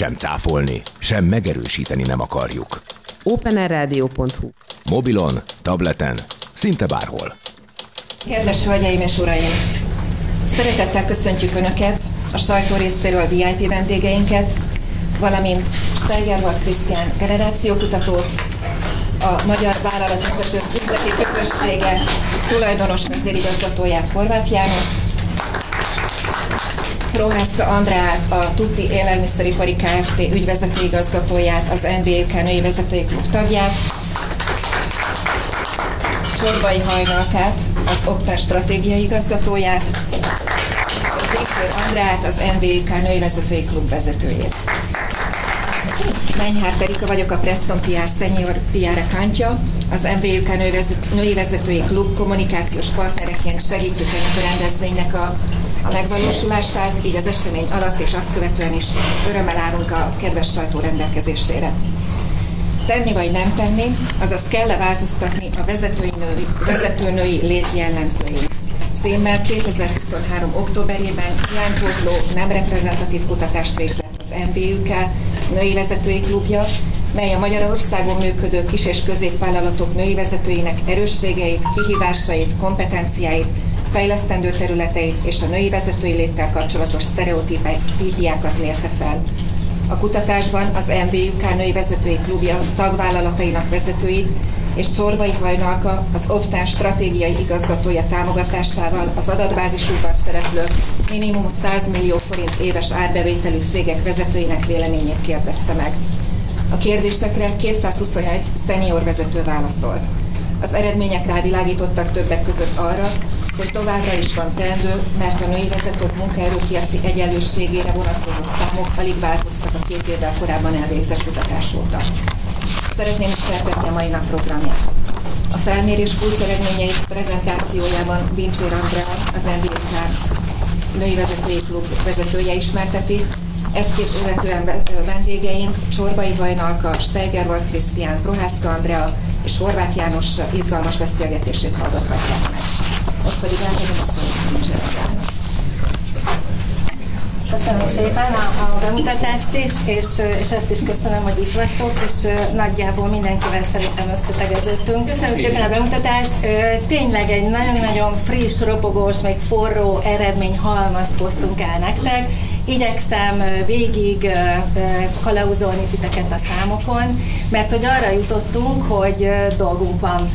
sem cáfolni, sem megerősíteni nem akarjuk. openerradio.hu Mobilon, tableten, szinte bárhol. Kedves hölgyeim és uraim! Szeretettel köszöntjük Önöket, a sajtó részéről VIP vendégeinket, valamint Steigerwald Krisztián generációkutatót, a Magyar Vállalatvezetők Üzleti Közössége tulajdonos vezérigazgatóját Horváth Jánost, Prohászka Andrát, a Tutti Élelmiszeripari Kft. ügyvezető igazgatóját, az MBK női vezetői klub tagját, Csorbai Hajnalkát, az Opta stratégiai igazgatóját, és Viktor Andrát, az MBK női vezetői klub vezetőjét. Menyhár Erika vagyok, a Preston PR Senior PR Kantja, az MVUK női vezetői klub kommunikációs partnereként segítjük ennek a rendezvénynek a, a megvalósulását, így az esemény alatt és azt követően is örömmel állunk a kedves sajtó rendelkezésére. Tenni vagy nem tenni, azaz kell-e változtatni a vezetői női, vezetőnői lét jellemzőit címmel 2023. októberében Ján nem reprezentatív kutatást végzett az MBUK női vezetői klubja, mely a Magyarországon működő kis- és középvállalatok női vezetőinek erősségeit, kihívásait, kompetenciáit, fejlesztendő területeit és a női vezetői léttel kapcsolatos sztereotípiákat mérte fel. A kutatásban az MBUK női vezetői klubja tagvállalatainak vezetőit és Csorbai Hajnalka az Optán stratégiai igazgatója támogatásával az adatbázisukban szereplő minimum 100 millió forint éves árbevételű cégek vezetőinek véleményét kérdezte meg. A kérdésekre 221 szenior vezető válaszolt. Az eredmények rávilágítottak többek között arra, hogy továbbra is van teendő, mert a női vezetők munkaerőpiaci egyenlőségére vonatkozó számok alig változtak a két évvel korábban elvégzett kutatás óta. Szeretném is feltetni a mai nap programját. A felmérés kulcseredményeit prezentációjában Dincsér Andrea, az NDK női vezetői klub vezetője ismerteti, ezt követően vendégeink Csorbai Vajnalka, Steigerwald Krisztián, Prohászka Andrea és Horváth János izgalmas beszélgetését hallgathatják meg. Most pedig átadom a szót. Köszönöm szépen a, a bemutatást is, és, és ezt is köszönöm, hogy itt vagytok, és nagyjából mindenkivel szerintem összetegeződtünk. Köszönöm szépen a bemutatást. Tényleg egy nagyon-nagyon friss, ropogós, még forró eredmény halmazt hoztunk el nektek. Igyekszem végig kalauzolni titeket a számokon, mert hogy arra jutottunk, hogy dolgunk van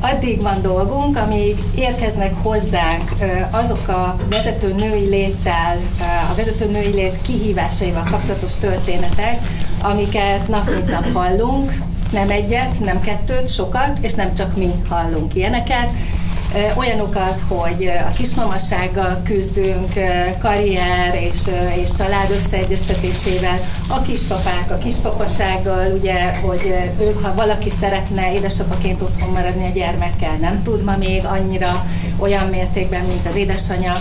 Addig van dolgunk, amíg érkeznek hozzánk azok a vezető női léttel, a vezető női lét kihívásaival kapcsolatos történetek, amiket nap mint nap hallunk, nem egyet, nem kettőt, sokat, és nem csak mi hallunk ilyeneket, olyanokat, hogy a kismamassággal küzdünk, karrier és, és család összeegyeztetésével, a kispapák a kispapasággal, ugye, hogy ők, ha valaki szeretne édesapaként otthon maradni a gyermekkel, nem tud ma még annyira olyan mértékben, mint az édesanyja.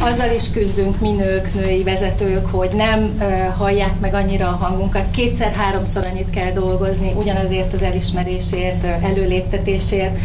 Azzal is küzdünk mi nők, női vezetők, hogy nem hallják meg annyira a hangunkat. Kétszer-háromszor annyit kell dolgozni, ugyanazért az elismerésért, előléptetésért,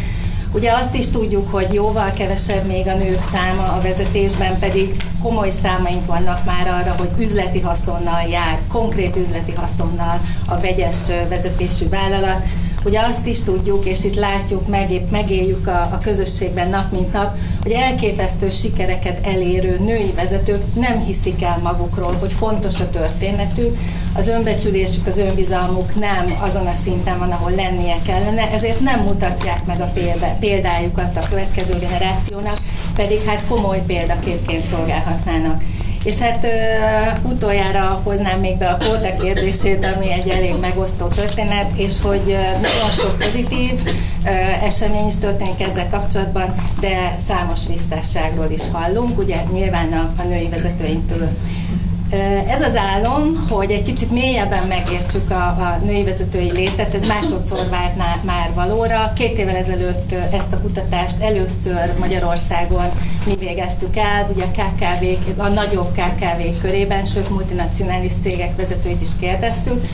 Ugye azt is tudjuk, hogy jóval kevesebb még a nők száma a vezetésben, pedig komoly számaink vannak már arra, hogy üzleti haszonnal jár, konkrét üzleti haszonnal a vegyes vezetésű vállalat. Ugye azt is tudjuk, és itt látjuk, megépp, megéljük a, a közösségben nap mint nap, hogy elképesztő sikereket elérő női vezetők nem hiszik el magukról, hogy fontos a történetük, az önbecsülésük, az önbizalmuk nem azon a szinten van, ahol lennie kellene, ezért nem mutatják meg a példájukat a következő generációnak, pedig hát komoly példaképpként szolgálhatnának. És hát uh, utoljára hoznám még be a kóta kérdését, ami egy elég megosztó történet, és hogy nagyon sok pozitív uh, esemény is történik ezzel kapcsolatban, de számos visszásságról is hallunk, ugye nyilván a, a női vezetőinktől ez az álom, hogy egy kicsit mélyebben megértsük a, a női vezetői létet, ez másodszor vált már valóra. Két évvel ezelőtt ezt a kutatást először Magyarországon mi végeztük el, ugye a KKV, a nagyobb KKV körében, sőt multinacionális cégek vezetőit is kérdeztük,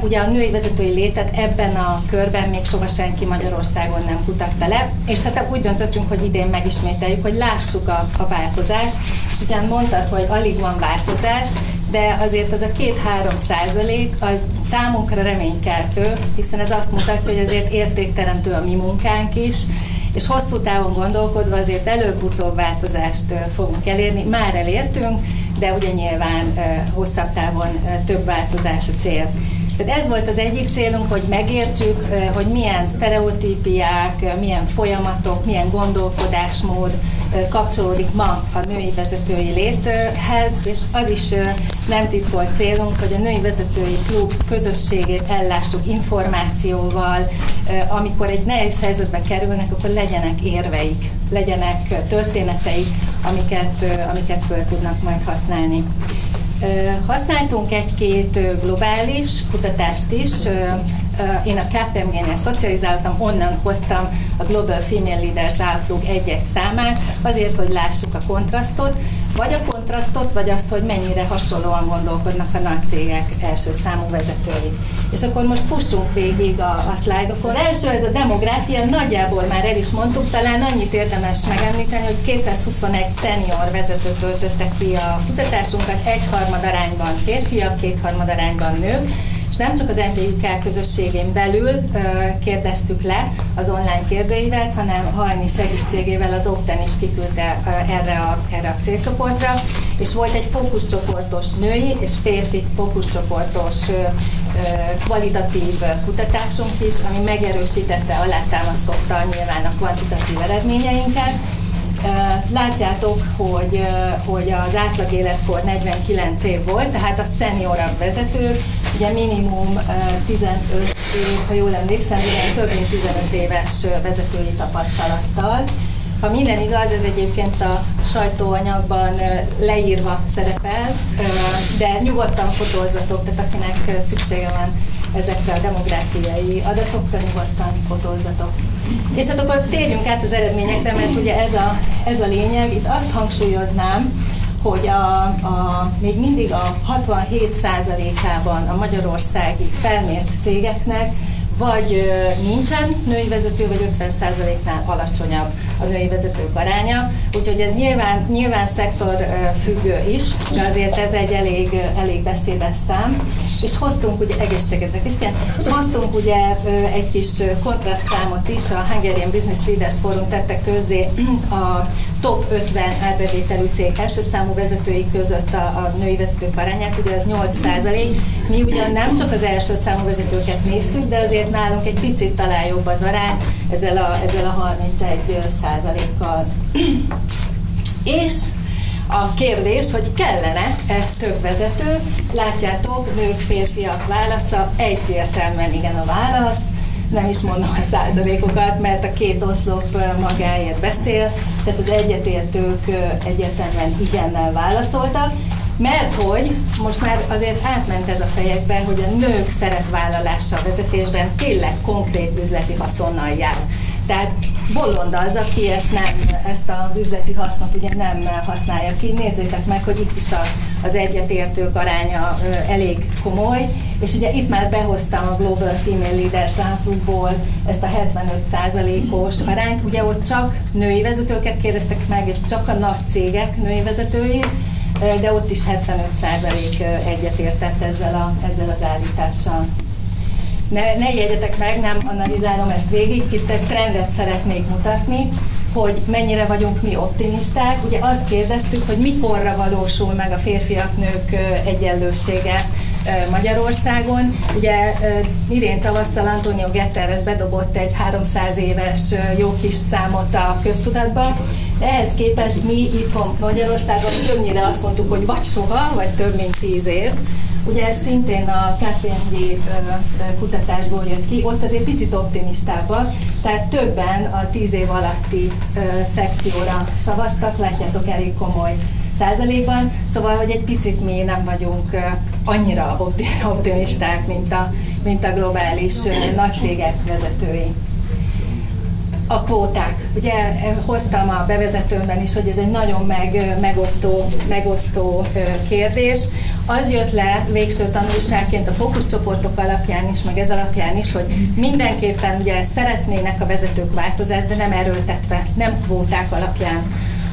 Ugye a női vezetői létet ebben a körben még soha senki Magyarországon nem kutatta le, és hát úgy döntöttünk, hogy idén megismételjük, hogy lássuk a, a változást, és ugyan mondtad, hogy alig van változás, de azért az a két-három százalék az számunkra reménykeltő, hiszen ez azt mutatja, hogy azért értékteremtő a mi munkánk is, és hosszú távon gondolkodva azért előbb-utóbb változást fogunk elérni. Már elértünk, de ugye nyilván hosszabb távon több változás a cél. Tehát ez volt az egyik célunk, hogy megértsük, hogy milyen sztereotípiák, milyen folyamatok, milyen gondolkodásmód kapcsolódik ma a női vezetői léthez, és az is nem titkolt célunk, hogy a női vezetői klub közösségét ellássuk információval, amikor egy nehéz helyzetbe kerülnek, akkor legyenek érveik, legyenek történeteik, amiket, amiket föl tudnak majd használni. Használtunk egy-két globális kutatást is, én a KPMG-nél szocializáltam, onnan hoztam a Global Female Leaders Outlook egy-egy számát, azért, hogy lássuk a kontrasztot, vagy a kontrasztot, vagy azt, hogy mennyire hasonlóan gondolkodnak a nagy cégek első számú vezetői. És akkor most fussunk végig a, a szlájdokon. Az első, ez a demográfia, nagyjából már el is mondtuk, talán annyit érdemes megemlíteni, hogy 221 szenior vezetőt töltöttek ki a kutatásunkat, egyharmad arányban férfiak, kétharmad arányban nők, és nem csak az MBUK közösségén belül kérdeztük le az online kérdőívet, hanem Hajni segítségével az Opten is kiküldte erre a, erre a célcsoportra, és volt egy fókuszcsoportos női és férfi fókuszcsoportos kvalitatív kutatásunk is, ami megerősítette, alátámasztotta nyilván a kvantitatív eredményeinket, Látjátok, hogy, hogy az átlag életkor 49 év volt, tehát a szeniorabb vezetők, ugye minimum 15 év, ha jól emlékszem, igen, több mint 15 éves vezetői tapasztalattal. Ha minden igaz, ez egyébként a sajtóanyagban leírva szerepel, de nyugodtan fotózzatok, tehát akinek szüksége van ezekre a demográfiai adatokra, nyugodtan fotózzatok. És hát akkor térjünk át az eredményekre, mert ugye ez a, ez a lényeg. Itt azt hangsúlyoznám, hogy a, a, még mindig a 67%-ában a magyarországi felmért cégeknek vagy nincsen női vezető, vagy 50%-nál alacsonyabb a női vezetők aránya. Úgyhogy ez nyilván, nyilván szektor függő is, de azért ez egy elég, elég beszédes szám. És hoztunk ugye egészségedre, Krisztián, és hoztunk ugye egy kis kontrasztszámot is, a Hungarian Business Leaders Forum tette közzé a top 50 árbevételű cég első számú vezetői között a, a női vezetők arányát, ugye az 8% Mi ugyan nem csak az első számú vezetőket néztük, de azért nálunk egy picit talán jobb az arány, ezzel a, ezzel a 31 százalékkal. És a kérdés, hogy kellene-e több vezető, látjátok, nők, férfiak válasza, egyértelműen igen a válasz, nem is mondom a százalékokat, mert a két oszlop magáért beszél, tehát az egyetértők egyértelműen igennel válaszoltak, mert hogy most már azért átment ez a fejekbe, hogy a nők szerepvállalása a vezetésben tényleg konkrét üzleti haszonnal jár. Tehát bolond az, aki ezt, nem, ezt az üzleti hasznot ugye nem használja ki. Nézzétek meg, hogy itt is a, az egyetértők aránya ö, elég komoly, és ugye itt már behoztam a Global Female Leaders Outlookból ezt a 75%-os arányt, ugye ott csak női vezetőket kérdeztek meg, és csak a nagy cégek női vezetői, de ott is 75% egyetértett ezzel, a, ezzel az állítással. Ne, ne jegyetek meg, nem analizálom ezt végig, itt egy trendet szeretnék mutatni, hogy mennyire vagyunk mi optimisták. Ugye azt kérdeztük, hogy mikorra valósul meg a férfiak-nők egyenlősége Magyarországon. Ugye idén tavasszal Antonio Guterres bedobott egy 300 éves jó kis számot a köztudatba, de ehhez képest mi itthon Magyarországon többnyire azt mondtuk, hogy vagy soha, vagy több mint 10 év. Ugye ez szintén a KPMG kutatásból jött ki, ott azért picit optimistábbak, tehát többen a 10 év alatti szekcióra szavaztak, látjátok elég komoly százalékban, szóval, hogy egy picit mi nem vagyunk annyira optimisták, mint a, mint a globális nagy cégek vezetői. A kvóták. Ugye hoztam a bevezetőmben is, hogy ez egy nagyon meg, megosztó, megosztó kérdés. Az jött le végső tanulságként a fókuszcsoportok alapján is, meg ez alapján is, hogy mindenképpen ugye szeretnének a vezetők változást, de nem erőltetve, nem kvóták alapján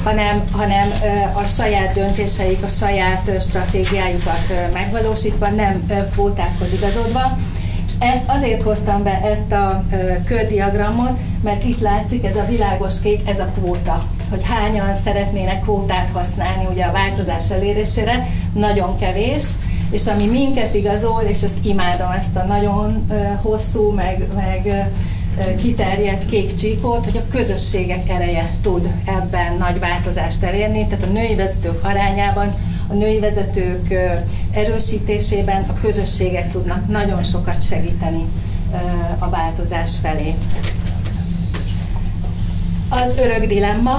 hanem, hanem a saját döntéseik, a saját stratégiájukat megvalósítva, nem kvótákhoz igazodva. Ezt azért hoztam be ezt a kördiagramot, mert itt látszik ez a világos kék, ez a kvóta hogy hányan szeretnének kvótát használni ugye a változás elérésére, nagyon kevés, és ami minket igazol, és ezt imádom, ezt a nagyon hosszú, meg, meg kiterjedt kék csíkot, hogy a közösségek ereje tud ebben nagy változást elérni, tehát a női vezetők arányában, a női vezetők erősítésében a közösségek tudnak nagyon sokat segíteni a változás felé. Az örök dilemma.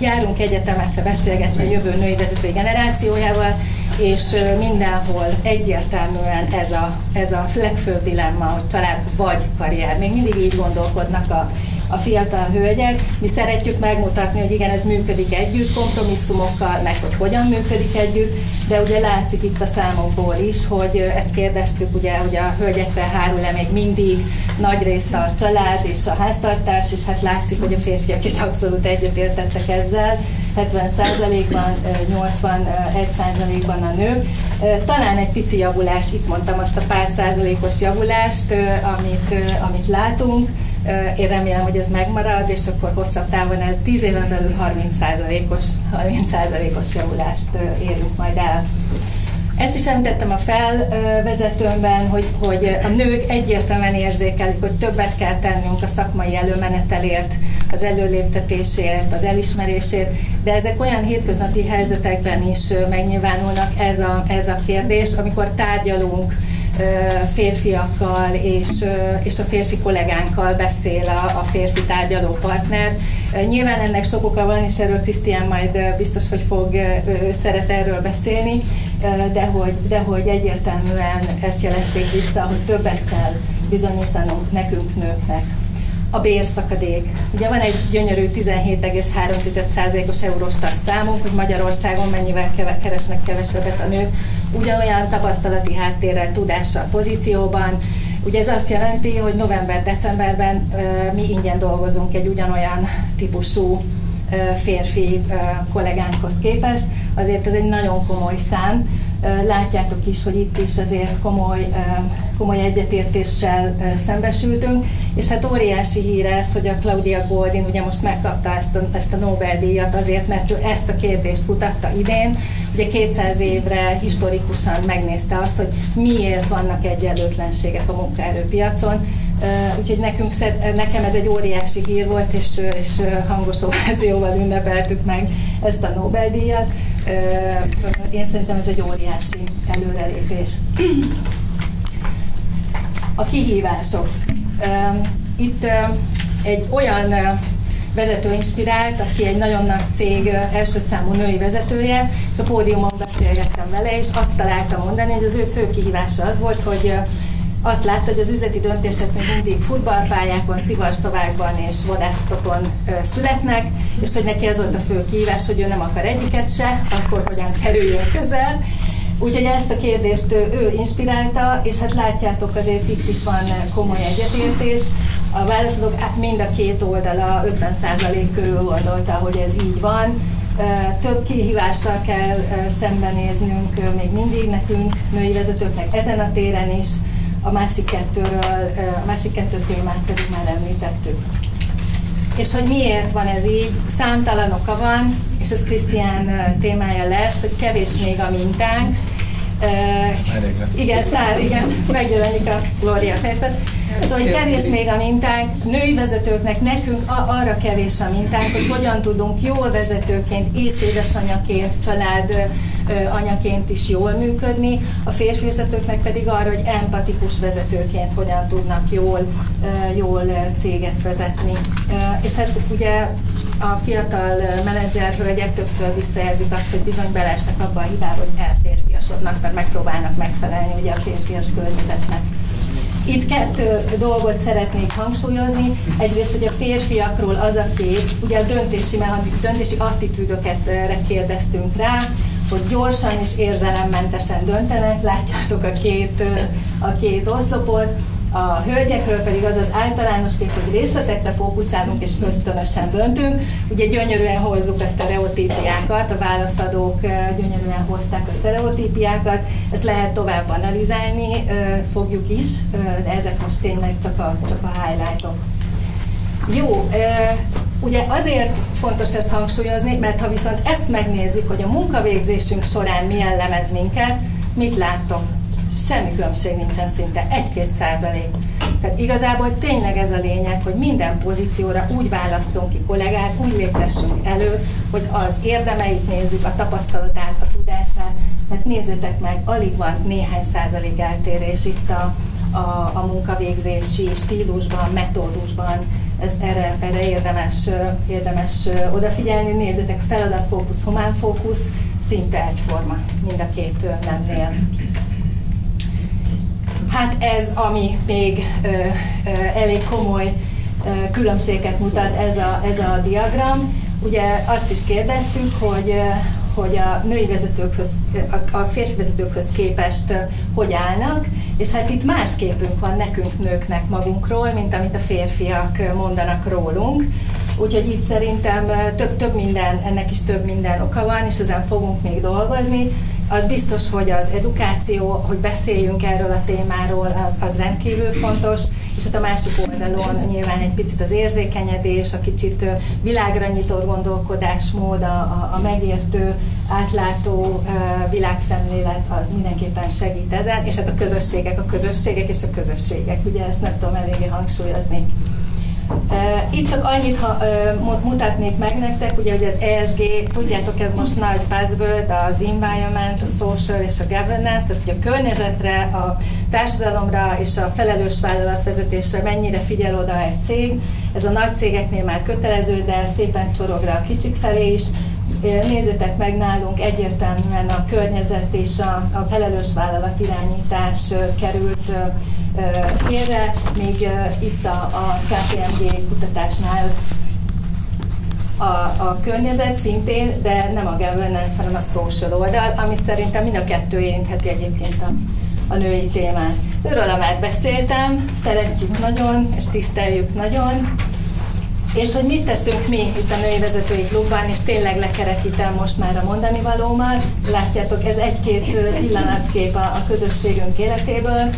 Járunk egyetemekre beszélgetve a jövő női vezetői generációjával, és mindenhol egyértelműen ez a, ez a legfőbb dilemma, hogy család vagy karrier. Még mindig így gondolkodnak a a fiatal hölgyek. Mi szeretjük megmutatni, hogy igen, ez működik együtt, kompromisszumokkal, meg hogy hogyan működik együtt, de ugye látszik itt a számokból is, hogy ezt kérdeztük, ugye, hogy a hölgyekre hárul-e még mindig nagy részt a család és a háztartás, és hát látszik, hogy a férfiak is abszolút egyetértettek ezzel. 70%-ban, 81%-ban a nők. Talán egy pici javulás, itt mondtam azt a pár százalékos javulást, amit, amit látunk, én remélem, hogy ez megmarad, és akkor hosszabb távon ez 10 éven belül 30%-os 30% javulást érünk majd el. Ezt is említettem a felvezetőmben, hogy, hogy a nők egyértelműen érzékelik, hogy többet kell tennünk a szakmai előmenetelért, az előléptetésért, az elismerésért, de ezek olyan hétköznapi helyzetekben is megnyilvánulnak ez a, ez a kérdés, amikor tárgyalunk férfiakkal és, és a férfi kollégánkkal beszél a, a férfi tárgyaló partner. Nyilván ennek sok oka van, és erről Krisztián majd biztos, hogy fog, ő szeret erről beszélni, de hogy, de hogy egyértelműen ezt jelezték vissza, hogy többet kell bizonyítanunk nekünk nőknek a bérszakadék. Ugye van egy gyönyörű 17,3%-os Eurostat számunk, hogy Magyarországon mennyivel keresnek kevesebbet a nők, ugyanolyan tapasztalati háttérrel, tudással, pozícióban. Ugye ez azt jelenti, hogy november-decemberben mi ingyen dolgozunk egy ugyanolyan típusú férfi kollégánkhoz képest, azért ez egy nagyon komoly szám. Látjátok is, hogy itt is azért komoly, komoly egyetértéssel szembesültünk, és hát óriási hír ez, hogy a Claudia Goldin ugye most megkapta ezt a, ezt a Nobel-díjat azért, mert ő ezt a kérdést kutatta idén, ugye 200 évre historikusan megnézte azt, hogy miért vannak egyenlőtlenségek a munkaerőpiacon, úgyhogy nekünk, nekem ez egy óriási hír volt, és, és hangos ovációval ünnepeltük meg ezt a Nobel-díjat. Én szerintem ez egy óriási előrelépés. A kihívások. Itt egy olyan vezető inspirált, aki egy nagyon nagy cég első számú női vezetője, és a pódiumon beszélgettem vele, és azt találtam mondani, hogy az ő fő kihívása az volt, hogy azt látta, hogy az üzleti döntések még mindig futballpályákon, szivarszovákban és vadászatokon születnek, és hogy neki ez volt a fő kihívás, hogy ő nem akar egyiket se, akkor hogyan kerüljön közel. Úgyhogy ezt a kérdést ő inspirálta, és hát látjátok, azért itt is van komoly egyetértés. A válaszadók mind a két oldala 50% körül gondolta, hogy ez így van. Több kihívással kell szembenéznünk még mindig nekünk, női vezetőknek ezen a téren is, a másik kettőről, a másik kettő témát pedig már említettük. És hogy miért van ez így, számtalan oka van, és ez Krisztián témája lesz, hogy kevés még a mintánk. Uh, igen, szár, igen, megjelenik a Gloria fejfet. Szóval, hogy kevés még a mintánk, női vezetőknek, nekünk arra kevés a mintánk, hogy hogyan tudunk jól vezetőként és édesanyaként, család anyaként is jól működni, a férfi vezetőknek pedig arra, hogy empatikus vezetőként hogyan tudnak jól, jól céget vezetni. És hát ugye a fiatal menedzser hölgyek többször visszajelzik azt, hogy bizony beleesnek abba a hibába, hogy elférfiasodnak, mert megpróbálnak megfelelni ugye a férfias környezetnek. Itt kettő dolgot szeretnék hangsúlyozni. Egyrészt, hogy a férfiakról az a kép, ugye a döntési, döntési attitűdöket kérdeztünk rá, hogy gyorsan és érzelemmentesen döntenek, látjátok a két, a két oszlopot. A hölgyekről pedig az az általános kép, hogy részletekre fókuszálunk és ösztönösen döntünk. Ugye gyönyörűen hozzuk a sztereotípiákat, a válaszadók gyönyörűen hozták a sztereotípiákat, ezt lehet tovább analizálni, fogjuk is, de ezek most tényleg csak a, csak a highlightok. Jó, ugye azért fontos ezt hangsúlyozni, mert ha viszont ezt megnézzük, hogy a munkavégzésünk során milyen lemez minket, mit láttok? Semmi különbség nincsen szinte, 1-2 százalék. Tehát igazából tényleg ez a lényeg, hogy minden pozícióra úgy válasszunk ki kollégát, úgy léptessünk elő, hogy az érdemeit nézzük, a tapasztalatát, a tudását, mert nézzétek meg, alig van néhány százalék eltérés itt a, a, a munkavégzési stílusban, metódusban, ez erre, erre érdemes, érdemes odafigyelni. Nézzétek, feladatfókusz, humánfókusz, szinte egyforma mind a két nemnél. Hát ez, ami még ö, ö, elég komoly ö, különbséget mutat ez a, ez a diagram. Ugye azt is kérdeztük, hogy, hogy a női vezetőkhöz, a férfi vezetőkhöz képest hogy állnak, és hát itt más képünk van nekünk nőknek magunkról, mint amit a férfiak mondanak rólunk. Úgyhogy itt szerintem több, több minden, ennek is több minden oka van, és ezen fogunk még dolgozni. Az biztos, hogy az edukáció, hogy beszéljünk erről a témáról, az, az rendkívül fontos, és hát a másik oldalon nyilván egy picit az érzékenyedés, a kicsit világra nyitott gondolkodásmód, a, a, a megértő, átlátó világszemlélet az mindenképpen segít ezen, és hát a közösségek, a közösségek és a közösségek, ugye ezt nem tudom eléggé hangsúlyozni. Itt csak annyit ha, mutatnék meg nektek, ugye, hogy az ESG, tudjátok, ez most nagy buzzword, az environment, a social és a governance, tehát hogy a környezetre, a társadalomra és a felelős vállalatvezetésre mennyire figyel oda egy cég. Ez a nagy cégeknél már kötelező, de szépen csorog a kicsik felé is. Nézzétek meg nálunk egyértelműen a környezet és a, a felelős vállalat irányítás került félre, még itt a, a KPMG kutatásnál a, a környezet szintén, de nem a governance, hanem a social oldal, ami szerintem mind a kettő érintheti egyébként a, a női témát. Őről már beszéltem, szeretjük nagyon, és tiszteljük nagyon, és hogy mit teszünk mi itt a Női Vezetői Klubban, és tényleg lekerekítem most már a mondani valómat. Látjátok, ez egy-két pillanatkép a, a közösségünk életéből.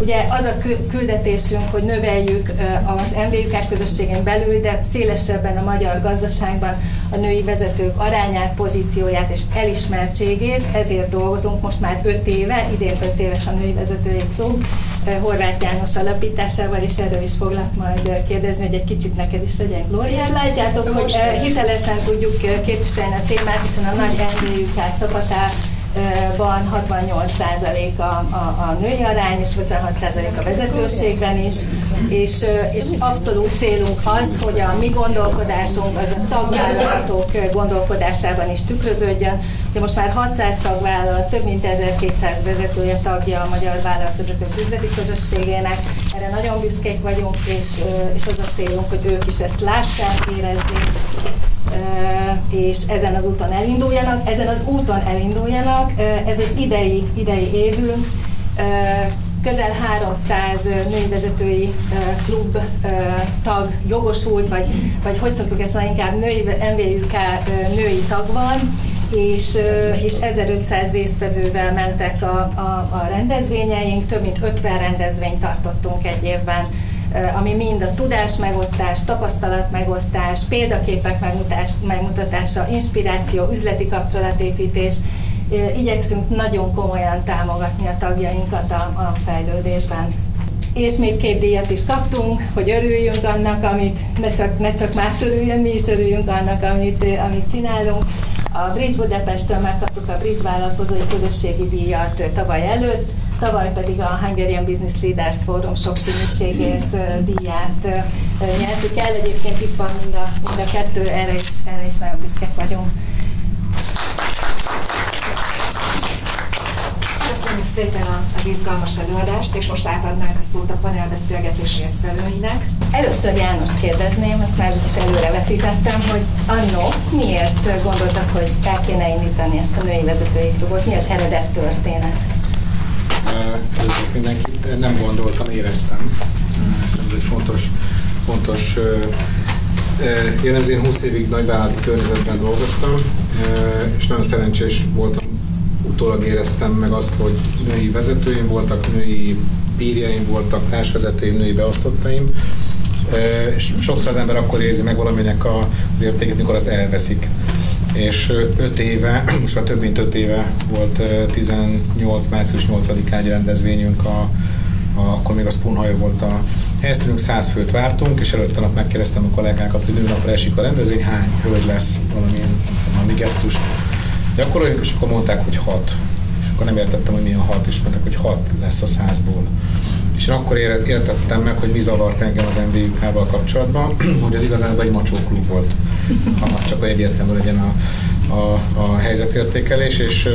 Ugye az a küldetésünk, hogy növeljük az MVUK közösségén belül, de szélesebben a magyar gazdaságban a női vezetők arányát, pozícióját és elismertségét, ezért dolgozunk most már 5 éve, idén 5 éves a női vezetői klub, Horváth János alapításával, és erről is foglak majd kérdezni, hogy egy kicsit neked is legyen glóriás. Látjátok, hogy hitelesen tudjuk képviselni a témát, hiszen a nagy MVUK csapatát van 68% a, a, a női arány, és 56% a vezetőségben is, és, és abszolút célunk az, hogy a mi gondolkodásunk az a tagvállalatok gondolkodásában is tükröződjön. De most már 600 tagvállalat, több mint 1200 vezetője tagja a Magyar Vállalatvezetők Üzleti Közösségének. Erre nagyon büszkék vagyunk, és, és az a célunk, hogy ők is ezt lássák, érezzék, és ezen az úton elinduljanak. Ezen az úton elinduljanak, ez az idei, idei évünk, közel 300 női vezetői klub tag jogosult, vagy, vagy hogy szoktuk ezt mondani, inkább női, MVUK női tag van, és, és 1500 résztvevővel mentek a, a, a rendezvényeink, több mint 50 rendezvényt tartottunk egy évben ami mind a tudás megosztás, tapasztalat megosztás, példaképek megmutatása, inspiráció, üzleti kapcsolatépítés. Igyekszünk nagyon komolyan támogatni a tagjainkat a, a fejlődésben. És még két díjat is kaptunk, hogy örüljünk annak, amit ne csak, ne csak más örüljön, mi is örüljünk annak, amit, amit csinálunk. A Bridge Budapesten megkaptuk a Bridge vállalkozói közösségi díjat tavaly előtt, tavaly pedig a Hungarian Business Leaders Forum sokszínűségért díját nyertük el. Egyébként itt van mind a, mind a kettő, erre is, erre is nagyon büszkek vagyunk. Köszönjük szépen az izgalmas előadást, és most átadnánk a szót a panelbeszélgetés résztvevőinek. Először Jánost kérdezném, azt már is előrevetítettem, hogy annó miért gondoltak, hogy el kéne indítani ezt a női vezetői klubot, mi az eredet történet? Üdvözlök mindenkit. Nem gondoltam, éreztem. Ez egy fontos, fontos Jellemző én 20 évig nagyvállalati környezetben dolgoztam, és nagyon szerencsés voltam. Utólag éreztem meg azt, hogy női vezetőim voltak, női bírjaim voltak, társvezetőim, női beosztottaim, és sokszor az ember akkor érzi meg valaminek az értéket, mikor azt elveszik. És 5 éve, most már több mint 5 éve volt 18. március 8-án egy rendezvényünk, a, a, akkor még a Spoon volt a helyszínünk, 100 főt vártunk, és előtte nap megkérdeztem a kollégákat, hogy nőnapra esik a rendezvény, hány hölgy lesz valamilyen valami gesztus. Gyakoroljunk, és akkor mondták, hogy 6. És akkor nem értettem, hogy milyen 6, és mondták, hogy 6 lesz a 100-ból. És én akkor értettem meg, hogy mi zavart engem az MDUK-val kapcsolatban, hogy ez igazán egy macsó klub volt, ha csak egyértelmű legyen a, a, a helyzetértékelés, és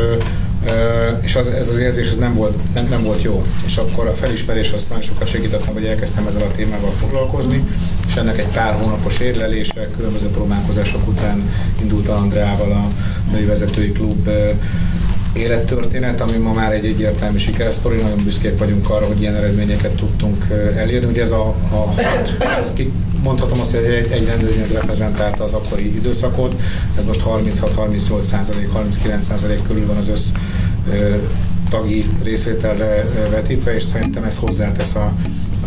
és az, ez az érzés ez nem volt, nem, nem volt jó. És akkor a felismerés az nagyon sokat segített hogy elkezdtem ezzel a témával foglalkozni, és ennek egy pár hónapos érlelése, különböző próbálkozások után indult Andreával a női vezetői klub élettörténet, ami ma már egy egyértelmű sikeresztori, nagyon büszkék vagyunk arra, hogy ilyen eredményeket tudtunk elérni. Ugye ez a, a hat, ez ki, mondhatom azt, hogy egy, egy rendezvény ez reprezentálta az akkori időszakot, ez most 36-38 százalék, 39 százalék körül van az össz tagi részvételre vetítve, és szerintem ez hozzátesz a,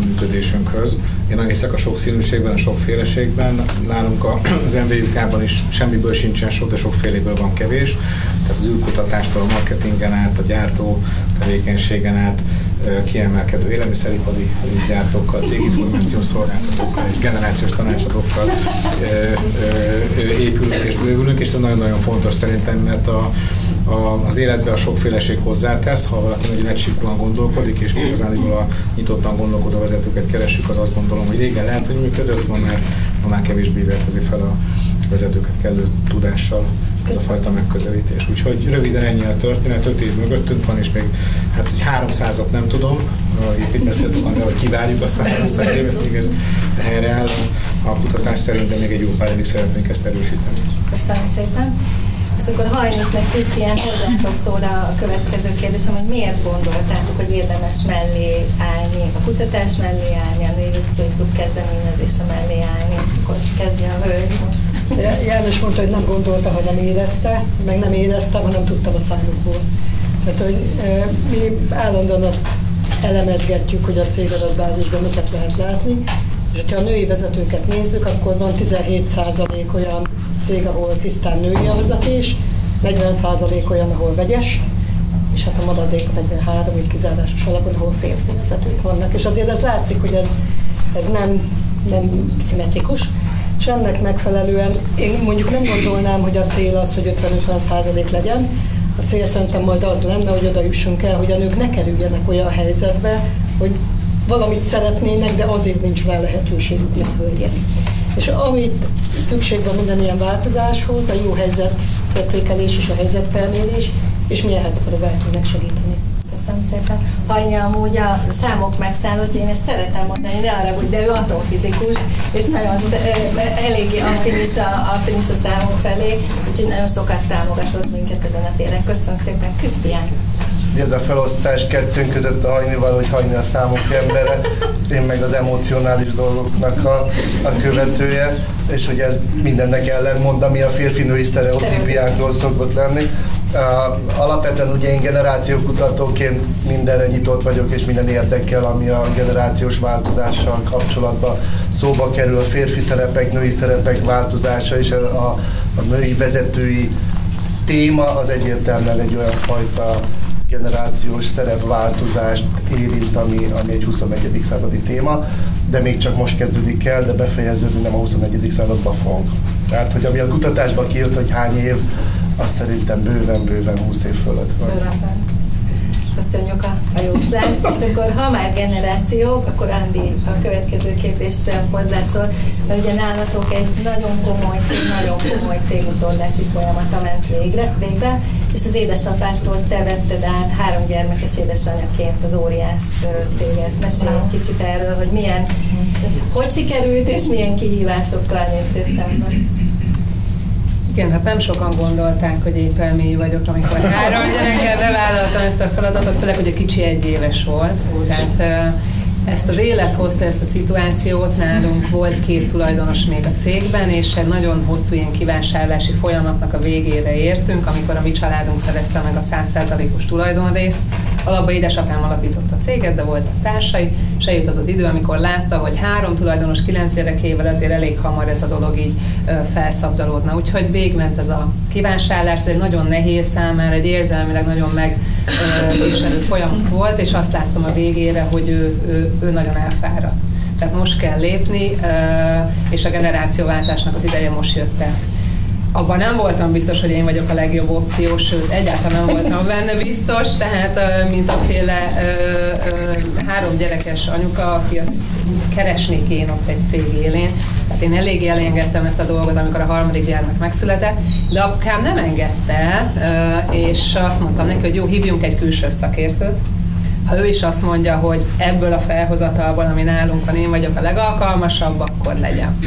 a működésünkhöz. Én nagyon hiszek a sokszínűségben, a sokféleségben. Nálunk az MVUK-ban is semmiből sincsen sok, de sokféléből van kevés. Tehát az űrkutatástól, a marketingen át, a gyártó tevékenységen át, kiemelkedő élelmiszeripari gyártókkal, céginformációs szolgáltatókkal és generációs tanácsadókkal épülünk és bővülünk, és ez nagyon-nagyon fontos szerintem, mert a, a, az életbe a sokféleség hozzátesz, ha valaki nagyon egysíkúan gondolkodik, és mi igazán a nyitottan gondolkodó vezetőket keresünk, az azt gondolom, hogy régen lehet, hogy működött, ma már, ma már kevésbé vertezi fel a vezetőket kellő tudással ez a fajta megközelítés. Úgyhogy röviden ennyi a történet, öt év mögöttünk van, és még hát egy 300-at nem tudom, itt így beszéltük arra, hogy kivárjuk azt a 300 évet, még ez áll a kutatás szerint, de még egy jó pár évig szeretnénk ezt erősíteni. Köszönöm szépen. És akkor hajlik meg Krisztián hozzátok szól a következő kérdésem, hogy miért gondoltátok, hogy érdemes mellé állni, a kutatás mellé állni, a női klub kezdeményezése mellé állni, és akkor kezdje a hölgy most. János mondta, hogy nem gondolta, hogy nem érezte, meg nem érezte, hanem tudtam a számukból. Tehát, hogy mi állandóan azt elemezgetjük, hogy a cégadatbázisban miket lehet látni, és ha a női vezetőket nézzük, akkor van 17% olyan cég, ahol tisztán női a vezetés, 40% olyan, ahol vegyes, és hát a maradék 43, így kizárásos alapon, ahol férfi vezetők vannak. És azért ez látszik, hogy ez, ez nem, nem szimmetrikus, és ennek megfelelően én mondjuk nem gondolnám, hogy a cél az, hogy 50-50 százalék legyen. A cél szerintem majd az lenne, hogy oda jussunk el, hogy a nők ne kerüljenek olyan helyzetbe, hogy valamit szeretnének, de azért nincs rá lehetőségük, hölgyek. És amit szükség van minden ilyen változáshoz, a jó helyzet értékelés és a helyzetfelmérés, és mi ehhez próbáltunk megsegíteni. Köszönöm szépen. Anya amúgy a számok megszállott, én ezt szeretem mondani, ne arra, hogy de ő atomfizikus, és nagyon eléggé affinis a, affinis a számok felé, úgyhogy nagyon sokat támogatott minket ezen a téren. Köszönöm szépen, Krisztián! ez a felosztás kettőnk között a hajnival, hogy hagyni a számok embere, én meg az emocionális dolgoknak a, a követője, és hogy ez mindennek ellen mond, ami a férfi-női sztereotípiákról szokott lenni. Alapvetően ugye én generációkutatóként mindenre nyitott vagyok, és minden érdekel, ami a generációs változással kapcsolatban szóba kerül, a férfi szerepek, női szerepek változása, és a, a, a női vezetői téma az egyértelműen egy olyan fajta generációs szerepváltozást érint, ami, ami egy 21. századi téma, de még csak most kezdődik el, de befejeződni nem a 21. században fog. Tehát, hogy ami a kutatásban kijött, hogy hány év, azt szerintem bőven-bőven 20 év fölött van. Bőven. Köszönjük a, a jóslást, és akkor ha már generációk, akkor Andi a következő kérdés sem hozzászól, mert ugye nálatok egy nagyon komoly cég, nagyon komoly cégutódási folyamata ment végre, végre, és az édesapától te vetted át három gyermekes édesanyaként az óriás céget. Mesélj egy kicsit erről, hogy milyen, hogy sikerült, és milyen kihívásokkal néztél szemben. Igen, hát nem sokan gondolták, hogy épp elmélyű vagyok, amikor három gyerekkel bevállaltam ezt a feladatot, főleg, hogy a kicsi egy éves volt. Tehát ezt az élet hozta ezt a szituációt, nálunk volt két tulajdonos még a cégben, és egy nagyon hosszú ilyen kivásárlási folyamatnak a végére értünk, amikor a mi családunk szerezte meg a 100%-os tulajdonrészt. Alapban édesapám alapított a céget, de volt a társai, és eljött az az idő, amikor látta, hogy három tulajdonos kilenc gyerekével azért elég hamar ez a dolog így felszabdalódna. Úgyhogy végment ez a kívánsállás, ez egy nagyon nehéz számára, egy érzelmileg nagyon megviselő folyamat volt, és azt láttam a végére, hogy ő, ő, ő nagyon elfáradt. Tehát most kell lépni, és a generációváltásnak az ideje most jött el abban nem voltam biztos, hogy én vagyok a legjobb opció, sőt, egyáltalán nem voltam benne biztos, tehát mint a féle három gyerekes anyuka, aki az keresnék én ott egy cég élén. Tehát én elég elengedtem ezt a dolgot, amikor a harmadik gyermek megszületett, de apukám nem engedte, és azt mondtam neki, hogy jó, hívjunk egy külső szakértőt, ha ő is azt mondja, hogy ebből a felhozatalból, ami nálunk van, én vagyok a legalkalmasabb, akkor legyen.